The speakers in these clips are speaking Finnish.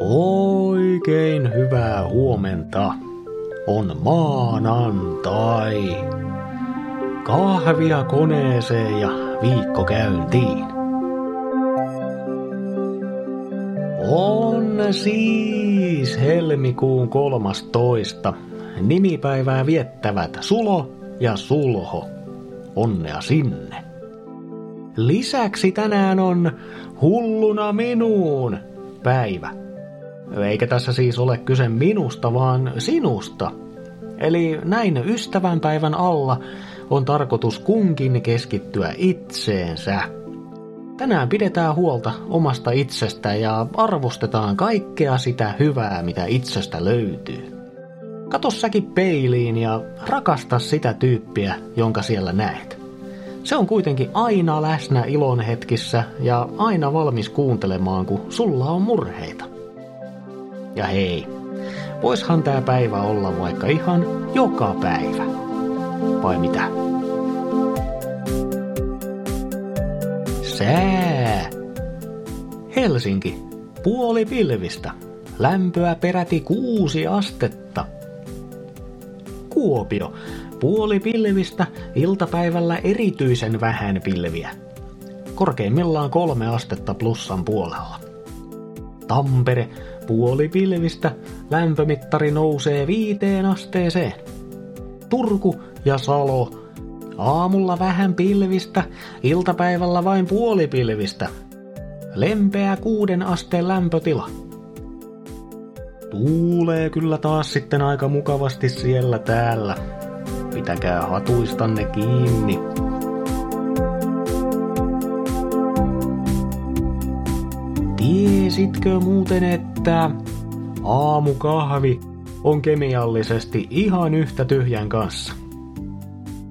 Oikein hyvää huomenta. On maanantai. Kahvia koneeseen ja viikko käyntiin. On siis helmikuun kolmastoista. Nimipäivää viettävät Sulo ja Sulho. Onnea sinne. Lisäksi tänään on hulluna minuun päivä. Eikä tässä siis ole kyse minusta, vaan sinusta. Eli näin ystävänpäivän alla on tarkoitus kunkin keskittyä itseensä. Tänään pidetään huolta omasta itsestä ja arvostetaan kaikkea sitä hyvää, mitä itsestä löytyy. Kato säkin peiliin ja rakasta sitä tyyppiä, jonka siellä näet. Se on kuitenkin aina läsnä ilon hetkissä ja aina valmis kuuntelemaan, kun sulla on murheita. Ja hei, voishan tää päivä olla vaikka ihan joka päivä. Vai mitä? Sää. Helsinki. Puoli pilvistä. Lämpöä peräti kuusi astetta. Kuopio. Puoli pilvistä, iltapäivällä erityisen vähän pilviä. Korkeimmillaan kolme astetta plussan puolella. Tampere, puoli pilvistä, lämpömittari nousee viiteen asteeseen. Turku ja Salo, aamulla vähän pilvistä, iltapäivällä vain puoli pilvistä. Lempeä kuuden asteen lämpötila. Tuulee kyllä taas sitten aika mukavasti siellä täällä. Pitäkää hatuistanne kiinni. Tiesitkö muuten, että aamukahvi on kemiallisesti ihan yhtä tyhjän kanssa?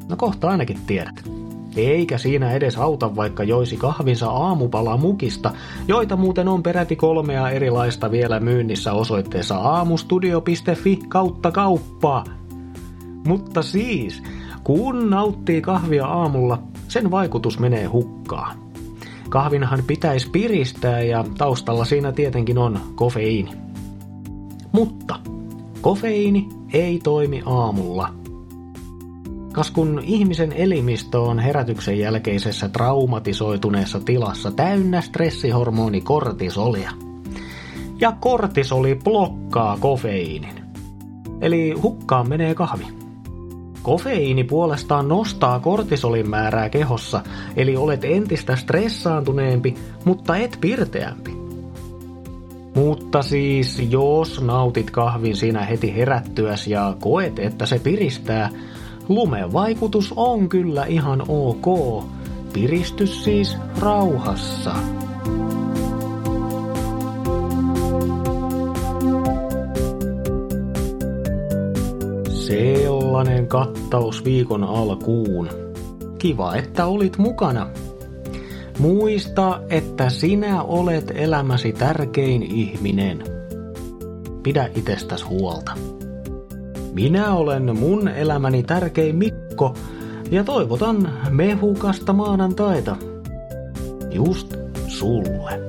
No kohta ainakin tiedät. Eikä siinä edes auta, vaikka joisi kahvinsa aamupala mukista, joita muuten on peräti kolmea erilaista vielä myynnissä osoitteessa aamustudio.fi kautta kauppaa. Mutta siis, kun nauttii kahvia aamulla, sen vaikutus menee hukkaan. Kahvinhan pitäisi piristää ja taustalla siinä tietenkin on kofeiini. Mutta kofeiini ei toimi aamulla. Kas kun ihmisen elimistö on herätyksen jälkeisessä traumatisoituneessa tilassa täynnä stressihormoni kortisolia. Ja kortisoli blokkaa kofeiinin. Eli hukkaan menee kahvi. Kofeiini puolestaan nostaa kortisolin määrää kehossa, eli olet entistä stressaantuneempi, mutta et pirteämpi. Mutta siis, jos nautit kahvin siinä heti herättyäs ja koet, että se piristää, lumen vaikutus on kyllä ihan ok. Piristys siis rauhassa. Sellainen kattaus viikon alkuun. Kiva, että olit mukana. Muista, että sinä olet elämäsi tärkein ihminen. Pidä itsestäs huolta. Minä olen mun elämäni tärkein Mikko ja toivotan mehukasta maanantaita. Just sulle.